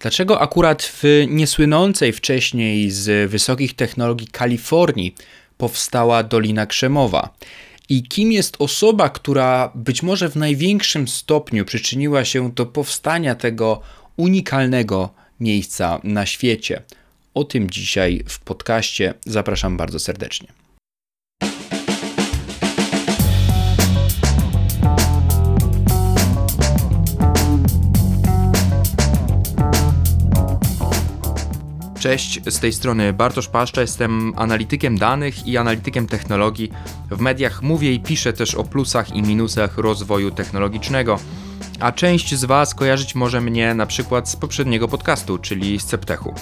Dlaczego akurat w niesłynącej wcześniej z wysokich technologii Kalifornii powstała Dolina Krzemowa? I kim jest osoba, która być może w największym stopniu przyczyniła się do powstania tego unikalnego miejsca na świecie? O tym dzisiaj w podcaście zapraszam bardzo serdecznie. Cześć, z tej strony Bartosz Paszcza, jestem analitykiem danych i analitykiem technologii. W mediach mówię i piszę też o plusach i minusach rozwoju technologicznego, a część z Was kojarzyć może mnie na przykład z poprzedniego podcastu, czyli z Ceptechu.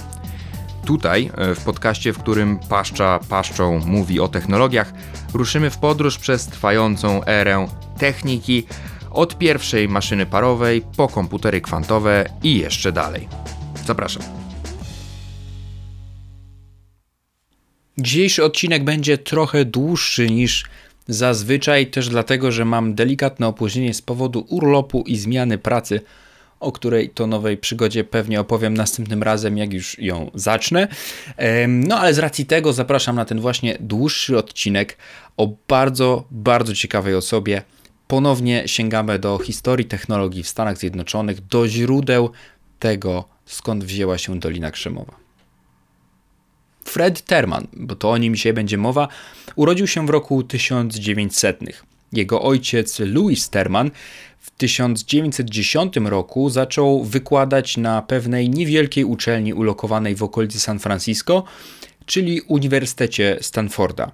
Tutaj, e, w podcaście, w którym Paszcza Paszczą mówi o technologiach, ruszymy w podróż przez trwającą erę techniki, od pierwszej maszyny parowej po komputery kwantowe i jeszcze dalej. Zapraszam. Dzisiejszy odcinek będzie trochę dłuższy niż zazwyczaj, też dlatego, że mam delikatne opóźnienie z powodu urlopu i zmiany pracy, o której to nowej przygodzie pewnie opowiem następnym razem, jak już ją zacznę. No ale z racji tego zapraszam na ten właśnie dłuższy odcinek o bardzo, bardzo ciekawej osobie. Ponownie sięgamy do historii technologii w Stanach Zjednoczonych, do źródeł tego, skąd wzięła się Dolina Krzemowa. Fred Terman, bo to o nim dzisiaj będzie mowa, urodził się w roku 1900. Jego ojciec Louis Terman w 1910 roku zaczął wykładać na pewnej niewielkiej uczelni ulokowanej w okolicy San Francisco, czyli Uniwersytecie Stanforda.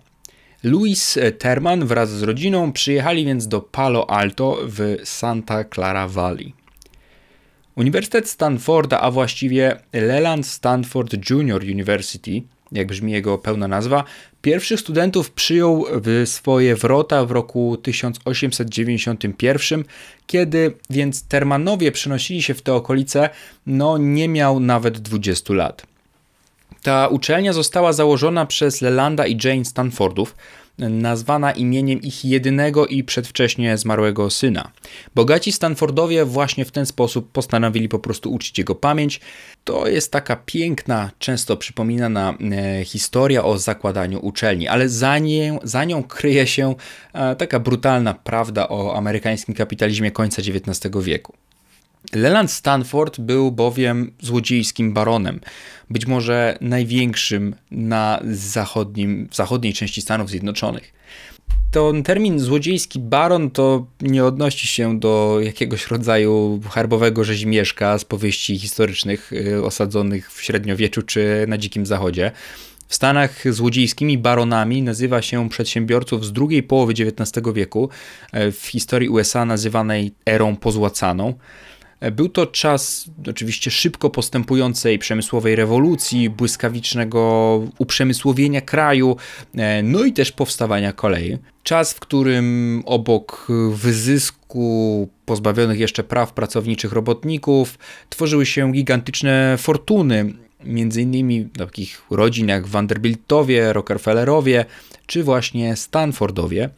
Louis Terman wraz z rodziną przyjechali więc do Palo Alto w Santa Clara Valley. Uniwersytet Stanforda, a właściwie Leland Stanford Junior University, jak brzmi jego pełna nazwa, pierwszych studentów przyjął w swoje wrota w roku 1891, kiedy więc Termanowie przenosili się w te okolice, no nie miał nawet 20 lat. Ta uczelnia została założona przez Lelanda i Jane Stanfordów, nazwana imieniem ich jedynego i przedwcześnie zmarłego syna. Bogaci Stanfordowie właśnie w ten sposób postanowili po prostu uczyć jego pamięć. To jest taka piękna, często przypominana e, historia o zakładaniu uczelni, ale za, nie, za nią kryje się e, taka brutalna prawda o amerykańskim kapitalizmie końca XIX wieku. Leland Stanford był bowiem złodziejskim baronem, być może największym na zachodnim, w zachodniej części Stanów Zjednoczonych. Ten termin złodziejski baron to nie odnosi się do jakiegoś rodzaju herbowego rzezimieszka z powieści historycznych y, osadzonych w średniowieczu czy na Dzikim Zachodzie. W Stanach złodziejskimi baronami nazywa się przedsiębiorców z drugiej połowy XIX wieku, y, w historii USA nazywanej erą pozłacaną. Był to czas oczywiście szybko postępującej przemysłowej rewolucji, błyskawicznego uprzemysłowienia kraju, e, no i też powstawania kolei. Czas, w którym obok wyzysku pozbawionych jeszcze praw pracowniczych robotników tworzyły się gigantyczne fortuny, między innymi takich rodzin jak Vanderbiltowie, Rockefellerowie czy właśnie Stanfordowie.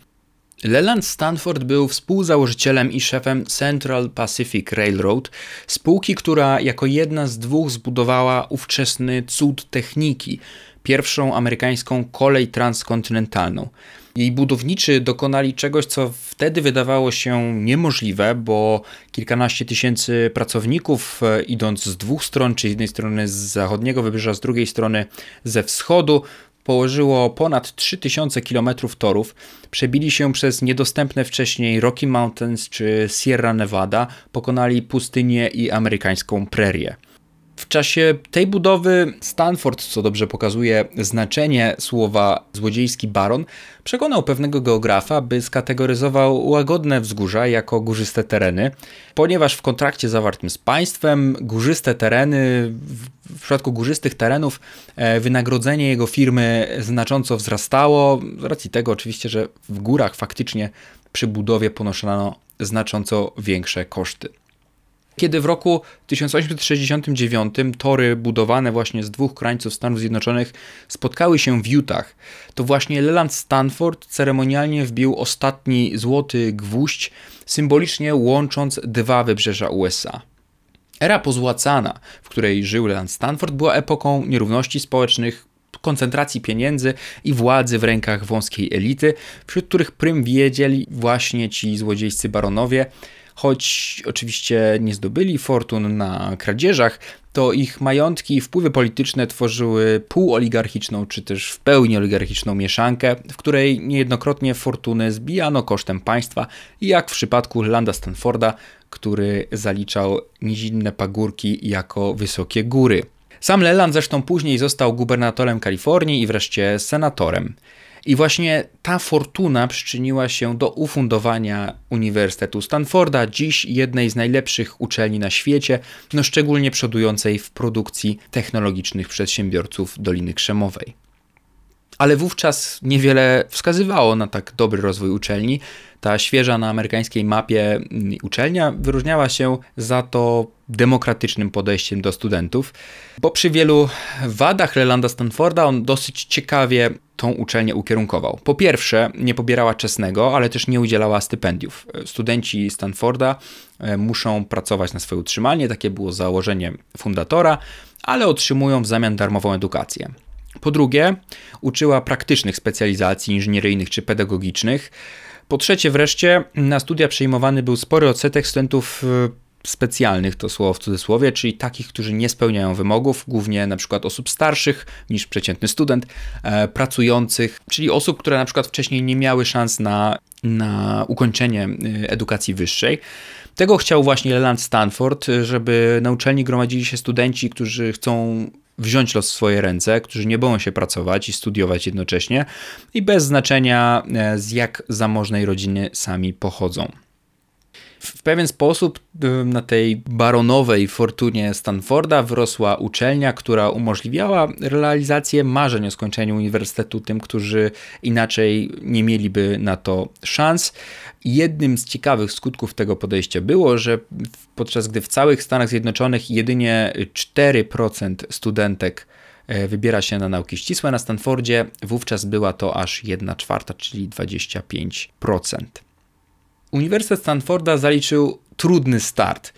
Leland Stanford był współzałożycielem i szefem Central Pacific Railroad, spółki, która jako jedna z dwóch zbudowała ówczesny cud techniki, pierwszą amerykańską kolej transkontynentalną. Jej budowniczy dokonali czegoś, co wtedy wydawało się niemożliwe, bo kilkanaście tysięcy pracowników, e, idąc z dwóch stron, czy z jednej strony z zachodniego wybrzeża, z drugiej strony ze wschodu, położyło ponad 3000 km torów, przebili się przez niedostępne wcześniej Rocky Mountains czy Sierra Nevada, pokonali pustynię i amerykańską prerię. W czasie tej budowy Stanford, co dobrze pokazuje znaczenie słowa złodziejski baron, przekonał pewnego geografa, by skategoryzował łagodne wzgórza jako górzyste tereny, ponieważ w kontrakcie zawartym z państwem górzyste tereny, w przypadku górzystych terenów e, wynagrodzenie jego firmy znacząco wzrastało, z racji tego oczywiście, że w górach faktycznie przy budowie ponoszono znacząco większe koszty. Kiedy w roku 1869 tory budowane właśnie z dwóch krańców Stanów Zjednoczonych spotkały się w Utah, to właśnie Leland Stanford ceremonialnie wbił ostatni złoty gwóźdź, symbolicznie łącząc dwa wybrzeża USA. Era pozłacana, w której żył Leland Stanford, była epoką nierówności społecznych, koncentracji pieniędzy i władzy w rękach wąskiej elity, wśród których prym wiedzieli właśnie ci złodziejscy baronowie, choć oczywiście nie zdobyli fortun na kradzieżach, to ich majątki i wpływy polityczne tworzyły półoligarchiczną czy też w pełni oligarchiczną mieszankę, w której niejednokrotnie fortuny zbijano kosztem państwa jak w przypadku Landa Stanforda, który zaliczał nizinne pagórki jako wysokie góry. Sam Leland zresztą później został gubernatorem Kalifornii i wreszcie senatorem. I właśnie ta fortuna przyczyniła się do ufundowania Uniwersytetu Stanforda, dziś jednej z najlepszych uczelni na świecie, no szczególnie przodującej w produkcji technologicznych przedsiębiorców Doliny Krzemowej. Ale wówczas niewiele wskazywało na tak dobry rozwój uczelni. Ta świeża na amerykańskiej mapie mm, uczelnia wyróżniała się za to demokratycznym podejściem do studentów, bo przy wielu wadach Lelanda Stanforda on dosyć ciekawie tą uczelnię ukierunkował. Po pierwsze, nie pobierała czesnego, ale też nie udzielała stypendiów. Studenci Stanforda e, muszą pracować na swoje utrzymanie, takie było założenie fundatora, ale otrzymują w zamian darmową edukację. Po drugie, uczyła praktycznych specjalizacji inżynieryjnych czy pedagogicznych. Po trzecie, wreszcie, na studia przyjmowany był spory odsetek studentów e, specjalnych, to słowo w cudzysłowie, czyli takich, którzy nie spełniają wymogów, głównie na przykład osób starszych niż przeciętny student, e, pracujących, czyli osób, które na przykład wcześniej nie miały szans na, na ukończenie e, edukacji wyższej. Tego chciał właśnie Leland Stanford, żeby na uczelni gromadzili się studenci, którzy chcą wziąć los w swoje ręce, którzy nie boją się pracować i studiować jednocześnie i bez znaczenia e, z jak zamożnej rodziny sami pochodzą. W pewien sposób na tej baronowej fortunie Stanforda wyrosła uczelnia, która umożliwiała realizację marzeń o skończeniu uniwersytetu tym, którzy inaczej nie mieliby na to szans. Jednym z ciekawych skutków tego podejścia było, że podczas gdy w całych Stanach Zjednoczonych jedynie 4% studentek e, wybiera się na nauki ścisłe na Stanfordzie, wówczas była to aż 1 czwarta, czyli 25%. Uniwersytet Stanforda zaliczył trudny start.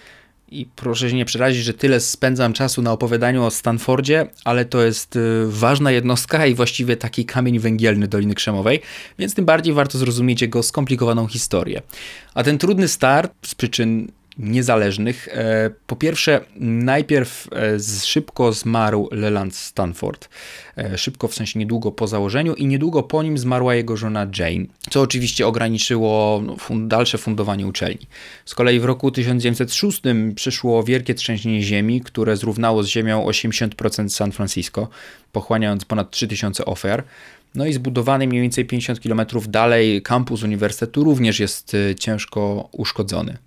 I proszę się nie przerazić, że tyle spędzam czasu na opowiadaniu o Stanfordzie, ale to jest y, ważna jednostka i właściwie taki kamień węgielny Doliny Krzemowej, więc tym bardziej warto zrozumieć jego skomplikowaną historię. A ten trudny start z przyczyn niezależnych. E, po pierwsze, najpierw e, szybko zmarł Leland Stanford. E, szybko, w sensie niedługo po założeniu i niedługo po nim zmarła jego żona Jane, co oczywiście ograniczyło no, dalsze fundowanie uczelni. Z kolei w roku 1906 przyszło wielkie trzęsienie ziemi, które zrównało z ziemią 80% San Francisco, pochłaniając ponad 3000 ofiar. No i zbudowany mniej więcej 50 km dalej kampus uniwersytetu również jest ciężko uszkodzony.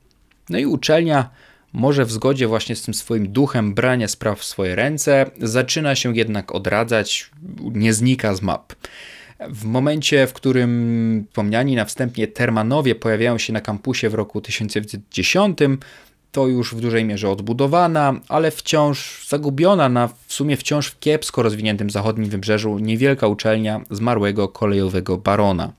No i uczelnia może w zgodzie właśnie z tym swoim duchem brania spraw w swoje ręce, zaczyna się jednak odradzać, nie znika z map. W momencie, w którym wspomniani na wstępie Termanowie pojawiają się na kampusie w roku 1910, to już w dużej mierze odbudowana, ale wciąż zagubiona na w sumie wciąż w kiepsko rozwiniętym zachodnim wybrzeżu niewielka uczelnia zmarłego kolejowego barona.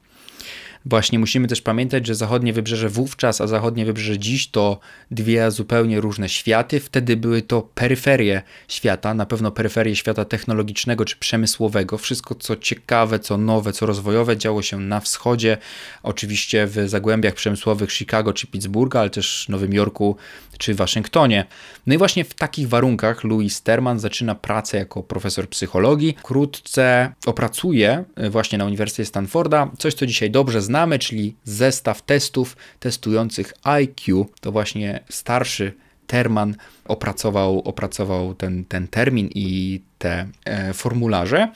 Właśnie musimy też pamiętać, że zachodnie wybrzeże wówczas, a zachodnie wybrzeże dziś to dwie zupełnie różne światy. Wtedy były to peryferie świata, na pewno peryferie świata technologicznego czy przemysłowego. Wszystko, co ciekawe, co nowe, co rozwojowe, działo się na wschodzie, oczywiście w zagłębiach przemysłowych Chicago czy Pittsburgha, ale też Nowym Jorku czy Waszyngtonie. No i właśnie w takich warunkach Louis Sterman zaczyna pracę jako profesor psychologii. Wkrótce opracuje właśnie na Uniwersytecie Stanforda coś, co dzisiaj dobrze czyli zestaw testów testujących IQ. To właśnie starszy Terman opracował, opracował ten, ten termin i te e, formularze.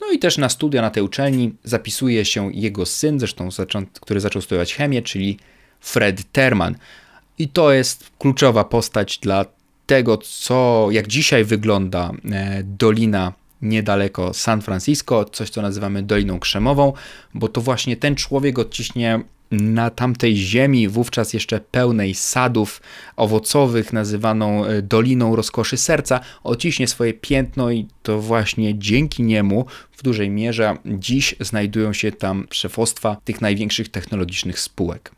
No i też na studia na tej uczelni zapisuje się jego syn, zresztą zaczą, który zaczął studiować chemię, czyli Fred Terman. I to jest kluczowa postać dla tego, co, jak dzisiaj wygląda e, Dolina niedaleko San Francisco, coś co nazywamy Doliną Krzemową, bo to właśnie ten człowiek odciśnie na tamtej ziemi, wówczas jeszcze pełnej sadów owocowych, nazywaną e, Doliną Rozkoszy Serca, odciśnie swoje piętno i to właśnie dzięki niemu w dużej mierze dziś znajdują się tam szefostwa tych największych technologicznych spółek.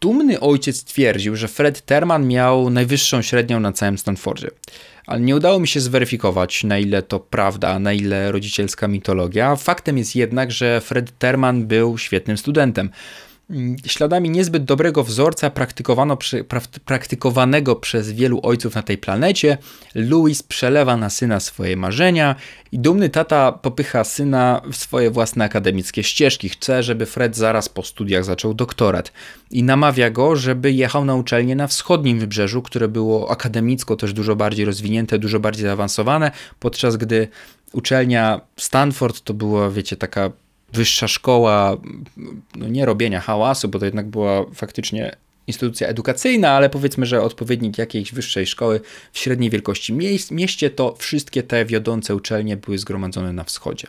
Dumny ojciec twierdził, że Fred Terman miał najwyższą średnią na całym Stanfordzie. Ale nie udało mi się zweryfikować, na ile to prawda, na ile rodzicielska mitologia. Faktem jest jednak, że Fred Terman był świetnym studentem. Mm, śladami niezbyt dobrego wzorca praktykowano, praktykowanego przez wielu ojców na tej planecie, Louis przelewa na syna swoje marzenia i dumny tata popycha syna w swoje własne akademickie ścieżki. Chce, żeby Fred zaraz po studiach zaczął doktorat i namawia go, żeby jechał na uczelnię na wschodnim wybrzeżu, które było akademicko też dużo bardziej rozwinięte, dużo bardziej zaawansowane, podczas gdy uczelnia Stanford to była, wiecie, taka wyższa szkoła, no nie robienia hałasu, bo to jednak była faktycznie instytucja edukacyjna, ale powiedzmy, że odpowiednik jakiejś wyższej szkoły w średniej wielkości mieście, to wszystkie te wiodące uczelnie były zgromadzone na wschodzie.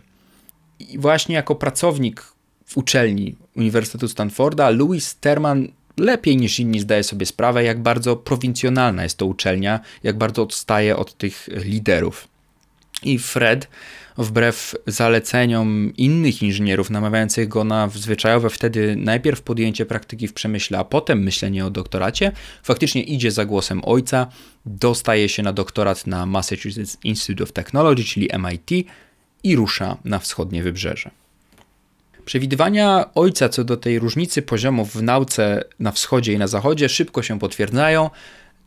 I właśnie jako pracownik w uczelni Uniwersytetu Stanforda, Louis Terman lepiej niż inni zdaje sobie sprawę, jak bardzo prowincjonalna jest to uczelnia, jak bardzo odstaje od tych liderów. I Fred wbrew zaleceniom innych inżynierów namawiających go na zwyczajowe wtedy najpierw podjęcie praktyki w przemyśle, a potem myślenie o doktoracie, faktycznie idzie za głosem ojca, dostaje się na doktorat na Massachusetts Institute of Technology, czyli MIT i rusza na wschodnie wybrzeże. Przewidywania ojca co do tej różnicy poziomów w nauce na wschodzie i na zachodzie szybko się potwierdzają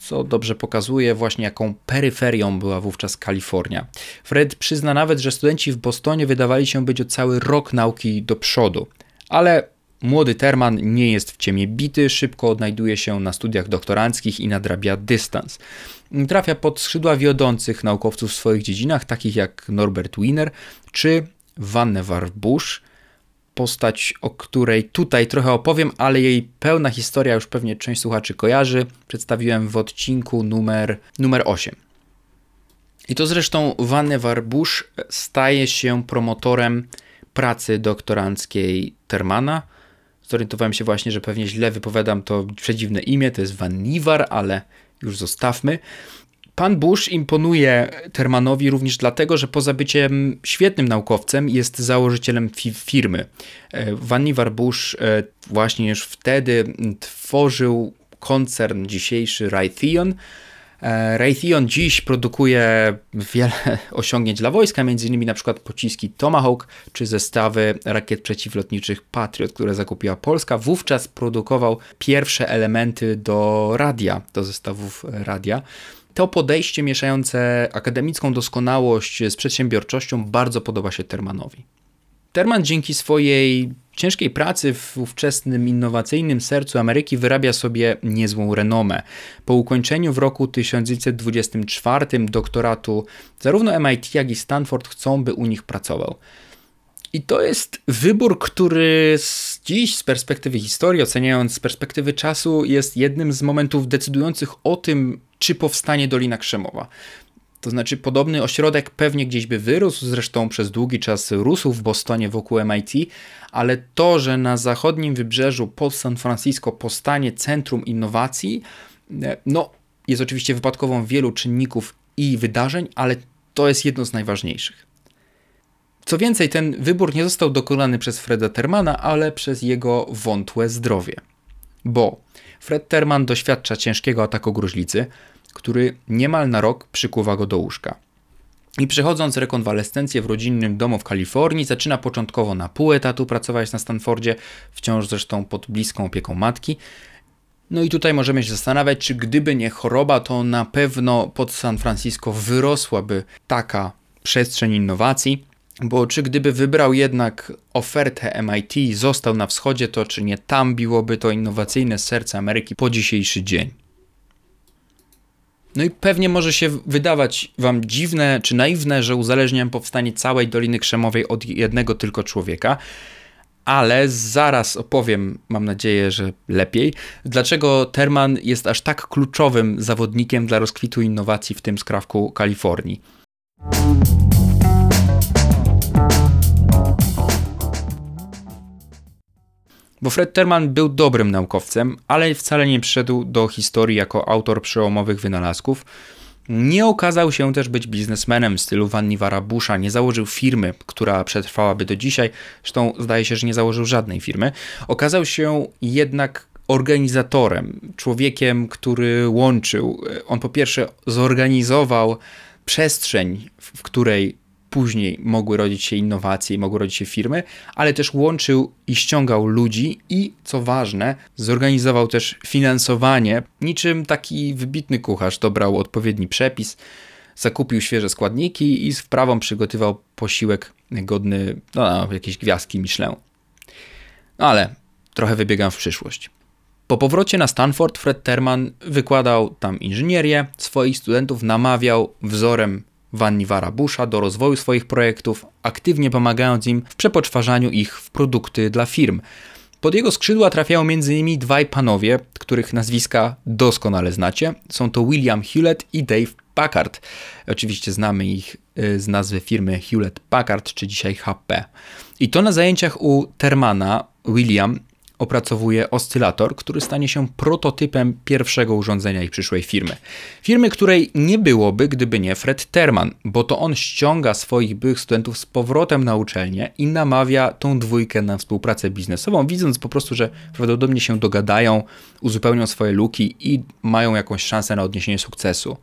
co dobrze pokazuje właśnie jaką peryferią była wówczas Kalifornia. Fred przyzna nawet, że studenci w Bostonie wydawali się być o cały rok nauki do przodu, ale młody Terman nie jest w ciemię bity, szybko odnajduje się na studiach doktoranckich i nadrabia dystans. Trafia pod skrzydła wiodących naukowców w swoich dziedzinach, takich jak Norbert Wiener czy Vannevar Bush, postać, o której tutaj trochę opowiem, ale jej pełna historia już pewnie część słuchaczy kojarzy. Przedstawiłem w odcinku numer, numer 8. I to zresztą Vannevar Bush staje się promotorem pracy doktoranckiej Termana. Zorientowałem się właśnie, że pewnie źle wypowiadam to przedziwne imię, to jest Vannivar, ale już zostawmy. Pan Bush imponuje Termanowi również dlatego, że poza byciem świetnym naukowcem jest założycielem fi firmy. E, Vannevar Bush e, właśnie już wtedy tworzył koncern dzisiejszy Raytheon. E, Raytheon dziś produkuje wiele osiągnięć dla wojska, m.in. na przykład pociski Tomahawk czy zestawy rakiet przeciwlotniczych Patriot, które zakupiła Polska. Wówczas produkował pierwsze elementy do radia, do zestawów radia. To podejście mieszające akademicką doskonałość z przedsiębiorczością bardzo podoba się Termanowi. Terman dzięki swojej ciężkiej pracy w ówczesnym innowacyjnym sercu Ameryki wyrabia sobie niezłą renomę. Po ukończeniu w roku 1924 doktoratu zarówno MIT, jak i Stanford chcą, by u nich pracował. I to jest wybór, który z dziś z perspektywy historii, oceniając z perspektywy czasu, jest jednym z momentów decydujących o tym, czy powstanie Dolina Krzemowa. To znaczy, podobny ośrodek pewnie gdzieś by wyrósł, zresztą przez długi czas rósł w Bostonie wokół MIT, ale to, że na zachodnim wybrzeżu pod San Francisco powstanie centrum innowacji, e, no, jest oczywiście wypadkową wielu czynników i wydarzeń, ale to jest jedno z najważniejszych. Co więcej, ten wybór nie został dokonany przez Freda Termana, ale przez jego wątłe zdrowie. Bo Fred Terman doświadcza ciężkiego ataku gruźlicy, który niemal na rok przykuwa go do łóżka. I przechodząc rekonwalescencję w rodzinnym domu w Kalifornii, zaczyna początkowo na pół etatu pracować na Stanfordzie, wciąż zresztą pod bliską opieką matki. No i tutaj możemy się zastanawiać, czy gdyby nie choroba, to na pewno pod San Francisco wyrosłaby taka przestrzeń innowacji, bo czy gdyby wybrał jednak ofertę MIT i został na wschodzie, to czy nie tam biłoby to innowacyjne serce Ameryki po dzisiejszy dzień? No i pewnie może się wydawać Wam dziwne czy naiwne, że uzależniam powstanie całej Doliny Krzemowej od jednego tylko człowieka, ale zaraz opowiem, mam nadzieję, że lepiej, dlaczego Terman jest aż tak kluczowym zawodnikiem dla rozkwitu innowacji w tym skrawku Kalifornii. Bo Fred Terman był dobrym naukowcem, ale wcale nie przyszedł do historii jako autor przełomowych wynalazków. Nie okazał się też być biznesmenem w stylu Vannivara Busha, nie założył firmy, która przetrwałaby do dzisiaj, zresztą zdaje się, że nie założył żadnej firmy. Okazał się jednak organizatorem, człowiekiem, który łączył. On po pierwsze zorganizował przestrzeń, w której później mogły rodzić się innowacje i mogły rodzić się firmy, ale też łączył i ściągał ludzi i, co ważne, zorganizował też finansowanie. Niczym taki wybitny kucharz dobrał odpowiedni przepis, zakupił świeże składniki i z wprawą przygotował posiłek godny no, jakiejś gwiazdki Michelin. No ale trochę wybiegam w przyszłość. Po powrocie na Stanford Fred Terman wykładał tam inżynierię, swoich studentów namawiał wzorem Vannivara Busha do rozwoju swoich projektów, aktywnie pomagając im w przepoczwarzaniu ich w produkty dla firm. Pod jego skrzydła trafiają m.in. dwaj panowie, których nazwiska doskonale znacie. Są to William Hewlett i Dave Packard. Oczywiście znamy ich y, z nazwy firmy Hewlett Packard, czy dzisiaj HP. I to na zajęciach u Termana William opracowuje oscylator, który stanie się prototypem pierwszego urządzenia ich przyszłej firmy. Firmy, której nie byłoby, gdyby nie Fred Terman, bo to on ściąga swoich byłych studentów z powrotem na uczelnię i namawia tą dwójkę na współpracę biznesową, widząc po prostu, że prawdopodobnie się dogadają, uzupełnią swoje luki i mają jakąś szansę na odniesienie sukcesu.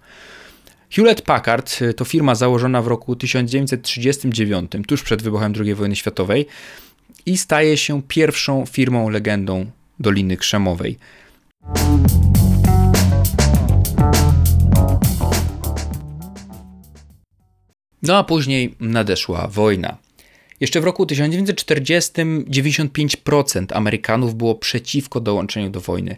Hewlett Packard to firma założona w roku 1939, tuż przed wybuchem II wojny światowej i staje się pierwszą firmą legendą Doliny Krzemowej. No a później nadeszła wojna. Jeszcze w roku 1940 95% Amerykanów było przeciwko dołączeniu do wojny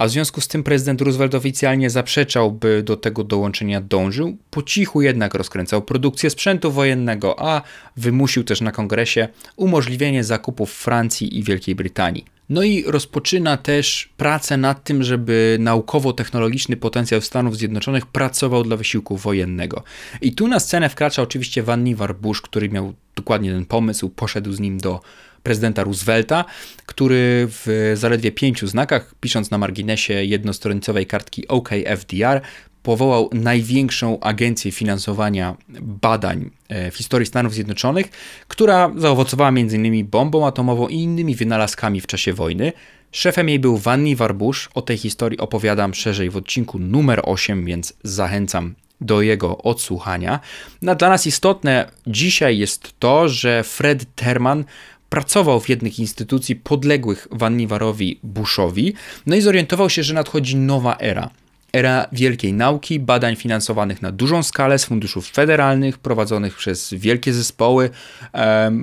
a w związku z tym prezydent Roosevelt oficjalnie zaprzeczał, by do tego dołączenia dążył. Po cichu jednak rozkręcał produkcję sprzętu wojennego, a wymusił też na kongresie umożliwienie zakupów Francji i Wielkiej Brytanii. No i rozpoczyna też pracę nad tym, żeby naukowo-technologiczny potencjał Stanów Zjednoczonych pracował dla wysiłku wojennego. I tu na scenę wkracza oczywiście Vannevar Bush, który miał dokładnie ten pomysł, poszedł z nim do prezydenta Roosevelta, który w zaledwie pięciu znakach, pisząc na marginesie jednostronicowej kartki OKFDR, powołał największą agencję finansowania badań e, w historii Stanów Zjednoczonych, która zaowocowała m.in. bombą atomową i innymi wynalazkami w czasie wojny. Szefem jej był Vanni Warbush. O tej historii opowiadam szerzej w odcinku numer 8, więc zachęcam do jego odsłuchania. No, dla nas istotne dzisiaj jest to, że Fred Terman pracował w jednych instytucji podległych Vannivarowi Bushowi, no i zorientował się, że nadchodzi nowa era. Era wielkiej nauki, badań finansowanych na dużą skalę z funduszów federalnych, prowadzonych przez wielkie zespoły,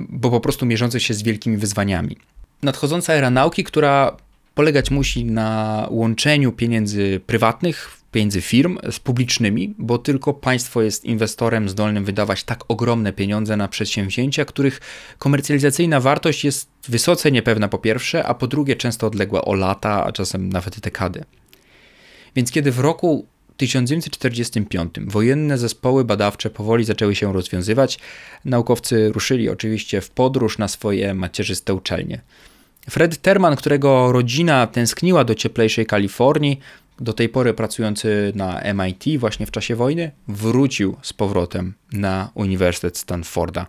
bo po prostu mierzących się z wielkimi wyzwaniami. Nadchodząca era nauki, która polegać musi na łączeniu pieniędzy prywatnych pieniędzy firm z publicznymi, bo tylko państwo jest inwestorem zdolnym wydawać tak ogromne pieniądze na przedsięwzięcia, których komercjalizacyjna wartość jest wysoce niepewna po pierwsze, a po drugie często odległa o lata, a czasem nawet dekady. Więc kiedy w roku 1945 wojenne zespoły badawcze powoli zaczęły się rozwiązywać, naukowcy ruszyli oczywiście w podróż na swoje macierzyste uczelnie. Fred Terman, którego rodzina tęskniła do cieplejszej Kalifornii, do tej pory pracujący na MIT właśnie w czasie wojny, wrócił z powrotem na Uniwersytet Stanforda.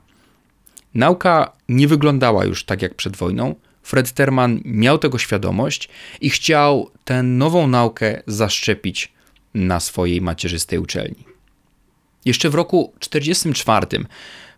Nauka nie wyglądała już tak jak przed wojną. Fred Terman miał tego świadomość i chciał tę nową naukę zaszczepić na swojej macierzystej uczelni. Jeszcze w roku 1944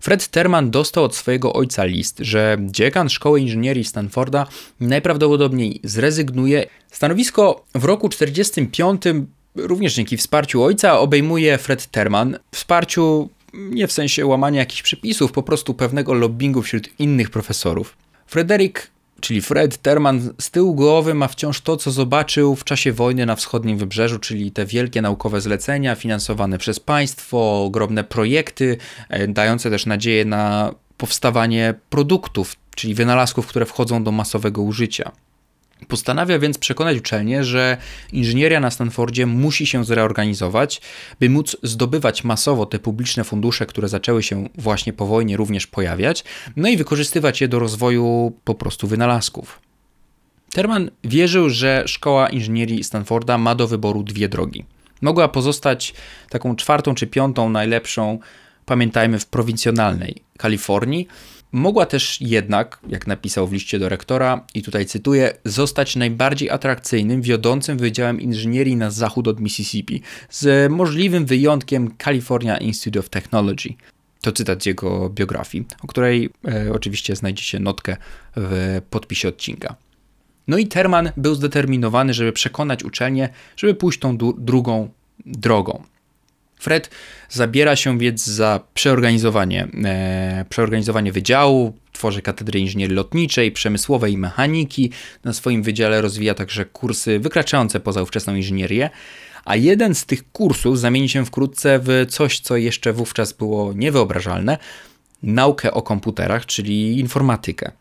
Fred Terman dostał od swojego ojca list, że dziekan Szkoły Inżynierii Stanforda najprawdopodobniej zrezygnuje. Stanowisko w roku 1945 również dzięki wsparciu ojca obejmuje Fred Terman. Wsparciu nie w sensie łamania jakichś przepisów, po prostu pewnego lobbingu wśród innych profesorów. Frederick czyli Fred Terman z tyłu głowy ma wciąż to, co zobaczył w czasie wojny na wschodnim wybrzeżu, czyli te wielkie naukowe zlecenia finansowane przez państwo, ogromne projekty, e, dające też nadzieję na powstawanie produktów, czyli wynalazków, które wchodzą do masowego użycia. Postanawia więc przekonać uczelnię, że inżynieria na Stanfordzie musi się zreorganizować, by móc zdobywać masowo te publiczne fundusze, które zaczęły się właśnie po wojnie również pojawiać, no i wykorzystywać je do rozwoju po prostu wynalazków. Terman wierzył, że szkoła inżynierii Stanforda ma do wyboru dwie drogi. Mogła pozostać taką czwartą czy piątą najlepszą, pamiętajmy, w prowincjonalnej Kalifornii, Mogła też jednak, jak napisał w liście do rektora, i tutaj cytuję, zostać najbardziej atrakcyjnym, wiodącym wydziałem inżynierii na zachód od Mississippi, z możliwym wyjątkiem California Institute of Technology. To cytat z jego biografii, o której e, oczywiście znajdziecie notkę w podpisie odcinka. No i Terman był zdeterminowany, żeby przekonać uczelnię, żeby pójść tą drugą drogą. Fred zabiera się więc za przeorganizowanie, e, przeorganizowanie wydziału, tworzy katedry inżynierii lotniczej, przemysłowej i mechaniki. Na swoim wydziale rozwija także kursy wykraczające poza ówczesną inżynierię. A jeden z tych kursów zamieni się wkrótce w coś, co jeszcze wówczas było niewyobrażalne naukę o komputerach, czyli informatykę.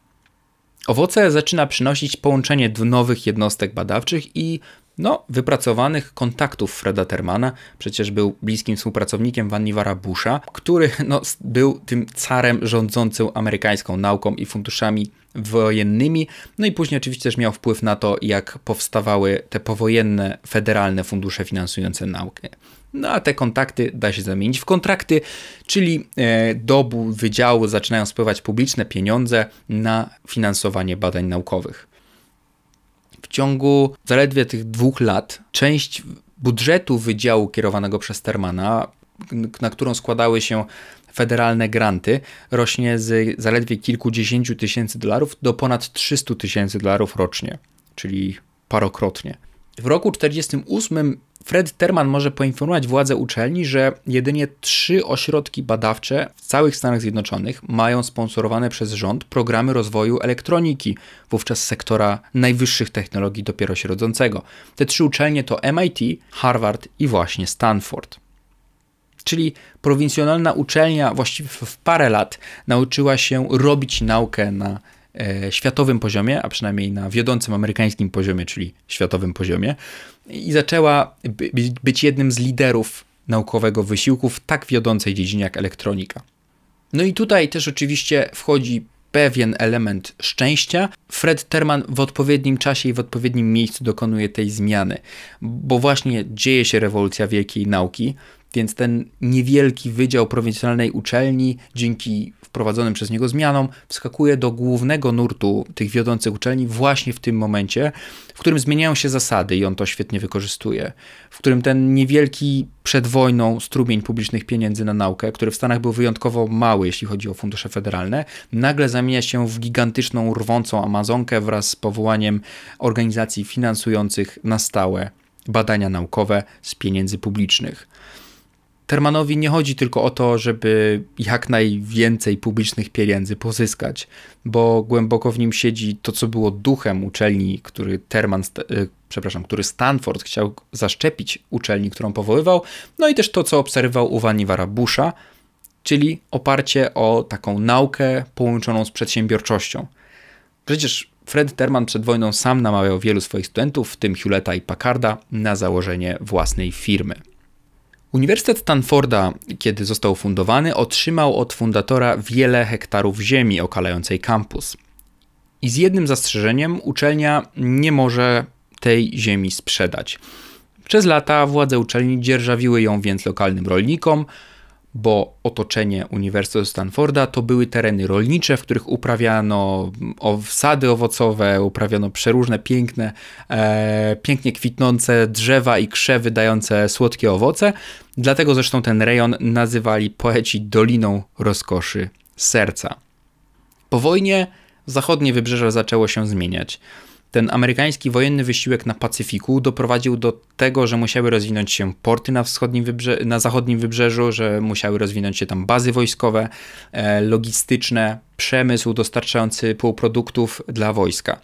Owoce zaczyna przynosić połączenie nowych jednostek badawczych i no, wypracowanych kontaktów Freda Termana. Przecież był bliskim współpracownikiem Vanivara Busha, który no, był tym carem rządzącym amerykańską nauką i funduszami wojennymi. No i później oczywiście też miał wpływ na to, jak powstawały te powojenne federalne fundusze finansujące naukę. No a te kontakty da się zamienić w kontrakty, czyli e, do wydziału zaczynają spływać publiczne pieniądze na finansowanie badań naukowych. Ciągu zaledwie tych dwóch lat część budżetu wydziału kierowanego przez Termana, na którą składały się federalne granty, rośnie z zaledwie kilkudziesięciu tysięcy dolarów do ponad 300 tysięcy dolarów rocznie, czyli parokrotnie. W roku 1948 Fred Terman może poinformować władze uczelni, że jedynie trzy ośrodki badawcze w całych Stanach Zjednoczonych mają sponsorowane przez rząd programy rozwoju elektroniki, wówczas sektora najwyższych technologii dopiero się rodzącego. Te trzy uczelnie to MIT, Harvard i właśnie Stanford. Czyli prowincjonalna uczelnia właściwie w parę lat nauczyła się robić naukę na światowym poziomie, a przynajmniej na wiodącym amerykańskim poziomie, czyli światowym poziomie, i zaczęła by, być jednym z liderów naukowego wysiłku w tak wiodącej dziedzinie jak elektronika. No i tutaj też oczywiście wchodzi pewien element szczęścia. Fred Terman w odpowiednim czasie i w odpowiednim miejscu dokonuje tej zmiany, bo właśnie dzieje się rewolucja wielkiej nauki, więc ten niewielki wydział prowincjonalnej uczelni, dzięki wprowadzonym przez niego zmianom, wskakuje do głównego nurtu tych wiodących uczelni właśnie w tym momencie, w którym zmieniają się zasady i on to świetnie wykorzystuje, w którym ten niewielki przed wojną strumień publicznych pieniędzy na naukę, który w Stanach był wyjątkowo mały, jeśli chodzi o fundusze federalne, nagle zamienia się w gigantyczną, rwącą Amazonkę wraz z powołaniem organizacji finansujących na stałe badania naukowe z pieniędzy publicznych. Termanowi nie chodzi tylko o to, żeby jak najwięcej publicznych pieniędzy pozyskać, bo głęboko w nim siedzi to, co było duchem uczelni, który Terman, e, przepraszam, który Stanford chciał zaszczepić uczelni, którą powoływał, no i też to, co obserwował u Vanivara Busha, czyli oparcie o taką naukę połączoną z przedsiębiorczością. Przecież Fred Terman przed wojną sam namawiał wielu swoich studentów, w tym Hewletta i Packarda, na założenie własnej firmy. Uniwersytet Stanforda, kiedy został fundowany, otrzymał od fundatora wiele hektarów ziemi okalającej kampus. I z jednym zastrzeżeniem uczelnia nie może tej ziemi sprzedać. Przez lata władze uczelni dzierżawiły ją więc lokalnym rolnikom, bo otoczenie Uniwersytetu Stanforda to były tereny rolnicze, w których uprawiano sady owocowe, uprawiano przeróżne piękne, e, pięknie kwitnące drzewa i krzewy dające słodkie owoce. Dlatego zresztą ten rejon nazywali poeci Doliną Rozkoszy Serca. Po wojnie zachodnie wybrzeże zaczęło się zmieniać ten amerykański wojenny wysiłek na Pacyfiku doprowadził do tego, że musiały rozwinąć się porty na, wschodnim wybrze- na zachodnim wybrzeżu, że musiały rozwinąć się tam bazy wojskowe, e, logistyczne, przemysł dostarczający półproduktów dla wojska.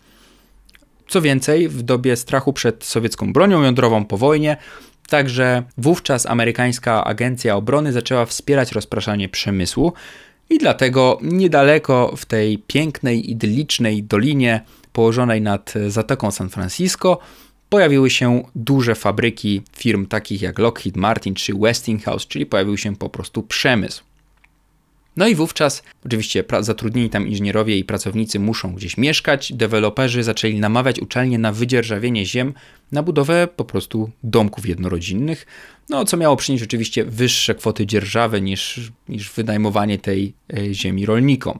Co więcej, w dobie strachu przed sowiecką bronią jądrową po wojnie, także wówczas amerykańska agencja obrony zaczęła wspierać rozpraszanie przemysłu. I dlatego niedaleko w tej pięknej, idyllicznej dolinie położonej nad Zatoką San Francisco pojawiły się duże fabryki firm takich jak Lockheed Martin czy Westinghouse, czyli pojawił się po prostu przemysł. No i wówczas, oczywiście, zatrudnieni tam inżynierowie i pracownicy muszą gdzieś mieszkać. Deweloperzy zaczęli namawiać uczelnie na wydzierżawienie ziem, na budowę po prostu domków jednorodzinnych, no co miało przynieść oczywiście wyższe kwoty dzierżawy niż, niż wynajmowanie tej e, ziemi rolnikom.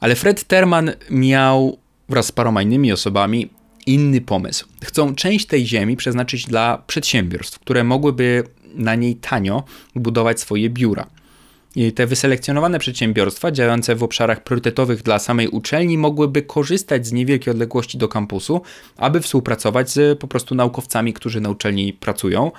Ale Fred Terman miał wraz z paroma innymi osobami inny pomysł. Chcą część tej ziemi przeznaczyć dla przedsiębiorstw, które mogłyby na niej tanio budować swoje biura. I te wyselekcjonowane przedsiębiorstwa działające w obszarach priorytetowych dla samej uczelni mogłyby korzystać z niewielkiej odległości do kampusu, aby współpracować z po prostu naukowcami, którzy na uczelni pracują.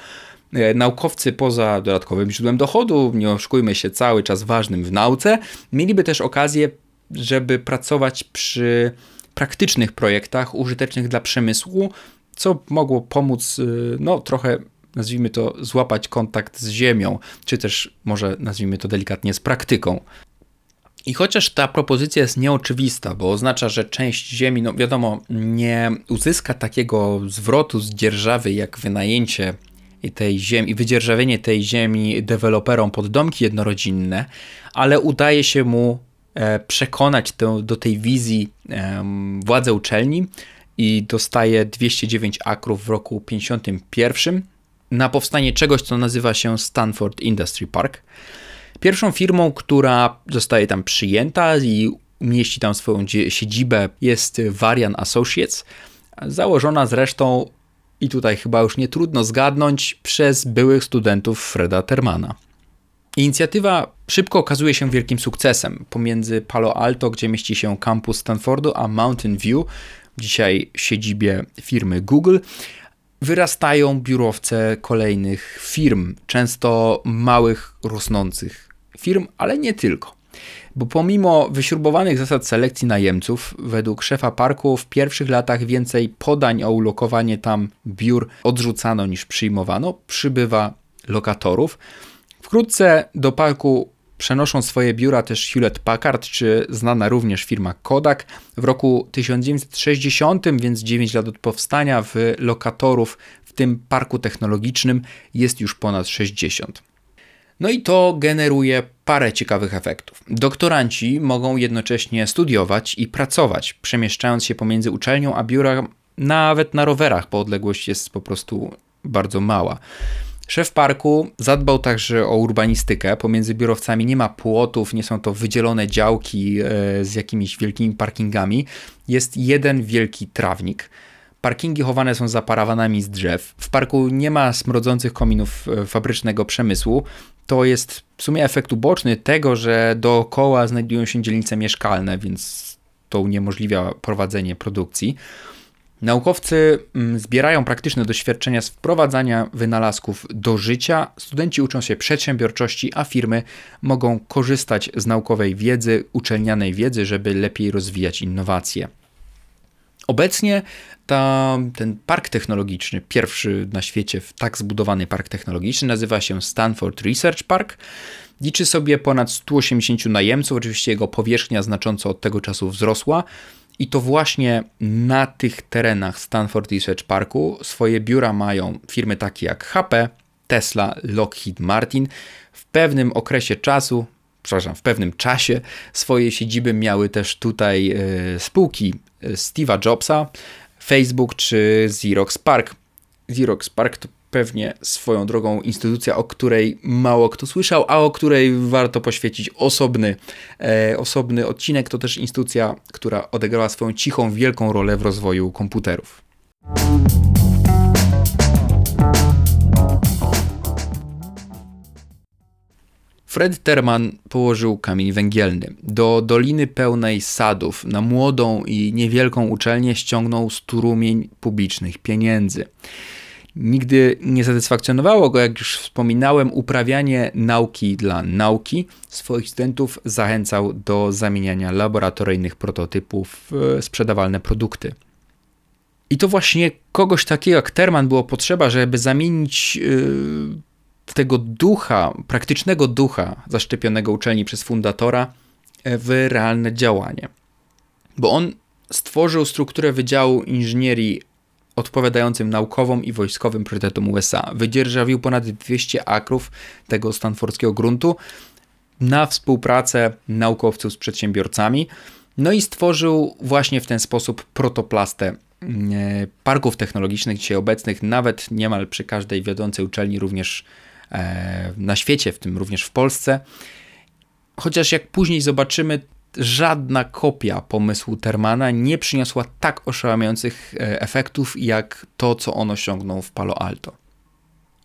E, naukowcy poza dodatkowym źródłem dochodu, nie oszukujmy się, cały czas ważnym w nauce, mieliby też okazję, żeby pracować przy praktycznych projektach użytecznych dla przemysłu, co mogło pomóc y, no, trochę nazwijmy to, złapać kontakt z ziemią, czy też może nazwijmy to delikatnie z praktyką. I chociaż ta propozycja jest nieoczywista, bo oznacza, że część ziemi, no wiadomo, nie uzyska takiego zwrotu z dzierżawy jak wynajęcie tej ziemi i wydzierżawienie tej ziemi deweloperom pod domki jednorodzinne, ale udaje się mu przekonać to, do tej wizji władze uczelni i dostaje 209 akrów w roku 51 na powstanie czegoś, co nazywa się Stanford Industry Park. Pierwszą firmą, która zostaje tam przyjęta i mieści tam swoją siedzibę jest Varian Associates, założona zresztą, i tutaj chyba już nie trudno zgadnąć, przez byłych studentów Freda Termana. Inicjatywa szybko okazuje się wielkim sukcesem. Pomiędzy Palo Alto, gdzie mieści się kampus Stanfordu, a Mountain View, dzisiaj siedzibie firmy Google, wyrastają biurowce kolejnych firm, często małych, rosnących firm, ale nie tylko. Bo pomimo wyśrubowanych zasad selekcji najemców, według szefa parku w pierwszych latach więcej podań o ulokowanie tam biur odrzucano niż przyjmowano, przybywa lokatorów. Wkrótce do parku Przenoszą swoje biura też Hewlett Packard, czy znana również firma Kodak. W roku 1960, więc 9 lat od powstania, w lokatorów w tym parku technologicznym jest już ponad 60. No i to generuje parę ciekawych efektów. Doktoranci mogą jednocześnie studiować i pracować, przemieszczając się pomiędzy uczelnią a biurem, nawet na rowerach, bo odległość jest po prostu bardzo mała. Szef parku zadbał także o urbanistykę. Pomiędzy biurowcami nie ma płotów, nie są to wydzielone działki e, z jakimiś wielkimi parkingami. Jest jeden wielki trawnik. Parkingi chowane są za parawanami z drzew. W parku nie ma smrodzących kominów e, fabrycznego przemysłu. To jest w sumie efekt uboczny tego, że dookoła znajdują się dzielnice mieszkalne, więc to uniemożliwia prowadzenie produkcji. Naukowcy mm, zbierają praktyczne doświadczenia z wprowadzania wynalazków do życia, studenci uczą się przedsiębiorczości, a firmy mogą korzystać z naukowej wiedzy, uczelnianej wiedzy, żeby lepiej rozwijać innowacje. Obecnie ta, ten park technologiczny, pierwszy na świecie tak zbudowany park technologiczny, nazywa się Stanford Research Park. Liczy sobie ponad 180 najemców, oczywiście jego powierzchnia znacząco od tego czasu wzrosła. I to właśnie na tych terenach Stanford Research Parku swoje biura mają firmy takie jak HP, Tesla, Lockheed Martin. W pewnym okresie czasu, przepraszam, w pewnym czasie swoje siedziby miały też tutaj e, spółki e, Steve'a Jobsa, Facebook czy Xerox Park. Xerox Park to pewnie swoją drogą instytucja, o której mało kto słyszał, a o której warto poświęcić osobny, e, osobny odcinek. To też instytucja, która odegrała swoją cichą, wielką rolę w rozwoju komputerów. Fred Terman położył kamień węgielny. Do doliny pełnej sadów na młodą i niewielką uczelnię ściągnął strumień publicznych pieniędzy. Nigdy nie satysfakcjonowało go, jak już wspominałem, uprawianie nauki dla nauki. Swoich studentów zachęcał do zamieniania laboratoryjnych prototypów w sprzedawalne produkty. I to właśnie kogoś takiego jak Terman było potrzeba, żeby zamienić yy, tego ducha, praktycznego ducha zaszczepionego uczelni przez fundatora w realne działanie. Bo on stworzył strukturę Wydziału Inżynierii odpowiadającym naukowym i wojskowym priorytetom USA. Wydzierżawił ponad 200 akrów tego stanfordzkiego gruntu na współpracę naukowców z przedsiębiorcami. No i stworzył właśnie w ten sposób protoplastę mm, e, parków technologicznych dzisiaj obecnych, nawet niemal przy każdej wiodącej uczelni, również e, na świecie, w tym również w Polsce. Chociaż jak później zobaczymy, żadna kopia pomysłu Termana nie przyniosła tak oszałamiających e, efektów, jak to, co on osiągnął w Palo Alto.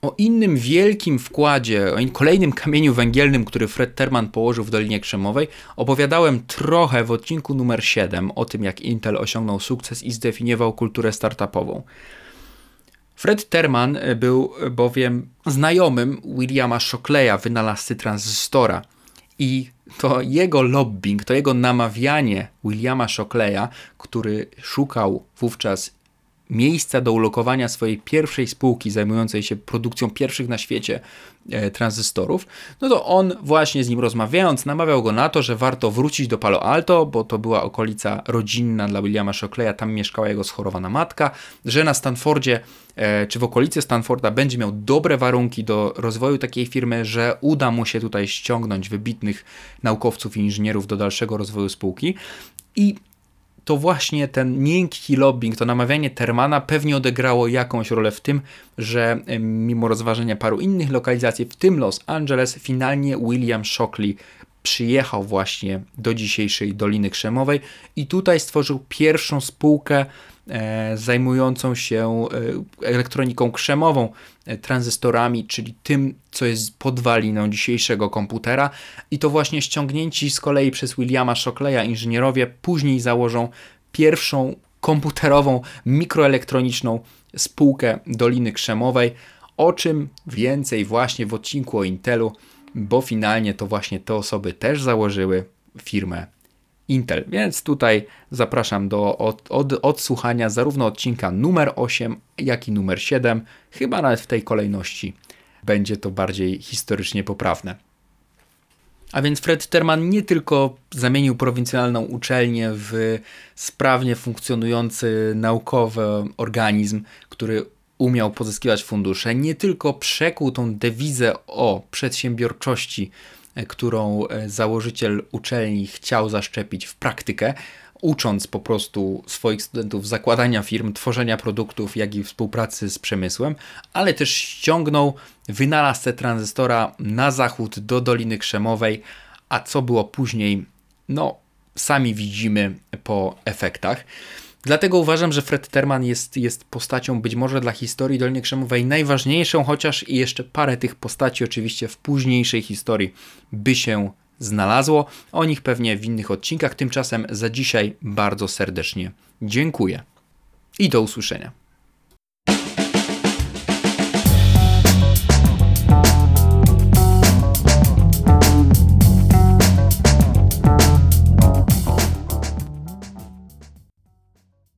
O innym wielkim wkładzie, o kolejnym kamieniu węgielnym, który Fred Terman położył w Dolinie Krzemowej, opowiadałem trochę w odcinku numer 7 o tym, jak Intel osiągnął sukces i zdefiniował kulturę startupową. Fred Terman był bowiem znajomym Williama Shockleya, wynalazcy tranzystora. I to jego lobbying, to jego namawianie Williama Shockleya, który szukał wówczas miejsca do ulokowania swojej pierwszej spółki zajmującej się produkcją pierwszych na świecie e, tranzystorów, no to on właśnie z nim rozmawiając namawiał go na to, że warto wrócić do Palo Alto, bo to była okolica rodzinna dla Williama Shockleya, tam mieszkała jego schorowana matka, że na Stanfordzie e, czy w okolicy Stanforda będzie miał dobre warunki do rozwoju takiej firmy, że uda mu się tutaj ściągnąć wybitnych naukowców i inżynierów do dalszego rozwoju spółki. I to właśnie ten miękki lobbying, to namawianie Termana pewnie odegrało jakąś rolę w tym, że mimo rozważenia paru innych lokalizacji, w tym Los Angeles, finalnie William Shockley przyjechał właśnie do dzisiejszej Doliny Krzemowej i tutaj stworzył pierwszą spółkę e, zajmującą się e, elektroniką krzemową, e, tranzystorami, czyli tym, co jest podwaliną dzisiejszego komputera. I to właśnie ściągnięci z kolei przez Williama Shockleya inżynierowie później założą pierwszą komputerową, mikroelektroniczną spółkę Doliny Krzemowej, o czym więcej właśnie w odcinku o Intelu bo finalnie to właśnie te osoby też założyły firmę Intel. Więc tutaj zapraszam do od, od, odsłuchania zarówno odcinka numer 8, jak i numer 7. Chyba nawet w tej kolejności będzie to bardziej historycznie poprawne. A więc Fred Terman nie tylko zamienił prowincjonalną uczelnię w sprawnie funkcjonujący naukowy organizm, który umiał pozyskiwać fundusze, nie tylko przekuł tą dewizę o przedsiębiorczości, którą e, założyciel uczelni chciał zaszczepić w praktykę, ucząc po prostu swoich studentów zakładania firm, tworzenia produktów, jak i współpracy z przemysłem, ale też ściągnął wynalazcę tranzystora na zachód do Doliny Krzemowej, a co było później, no sami widzimy po efektach. Dlatego uważam, że Fred Terman jest, jest postacią być może dla historii Doliny Krzemowej najważniejszą, chociaż i jeszcze parę tych postaci oczywiście w późniejszej historii by się znalazło. O nich pewnie w innych odcinkach. Tymczasem za dzisiaj bardzo serdecznie dziękuję i do usłyszenia.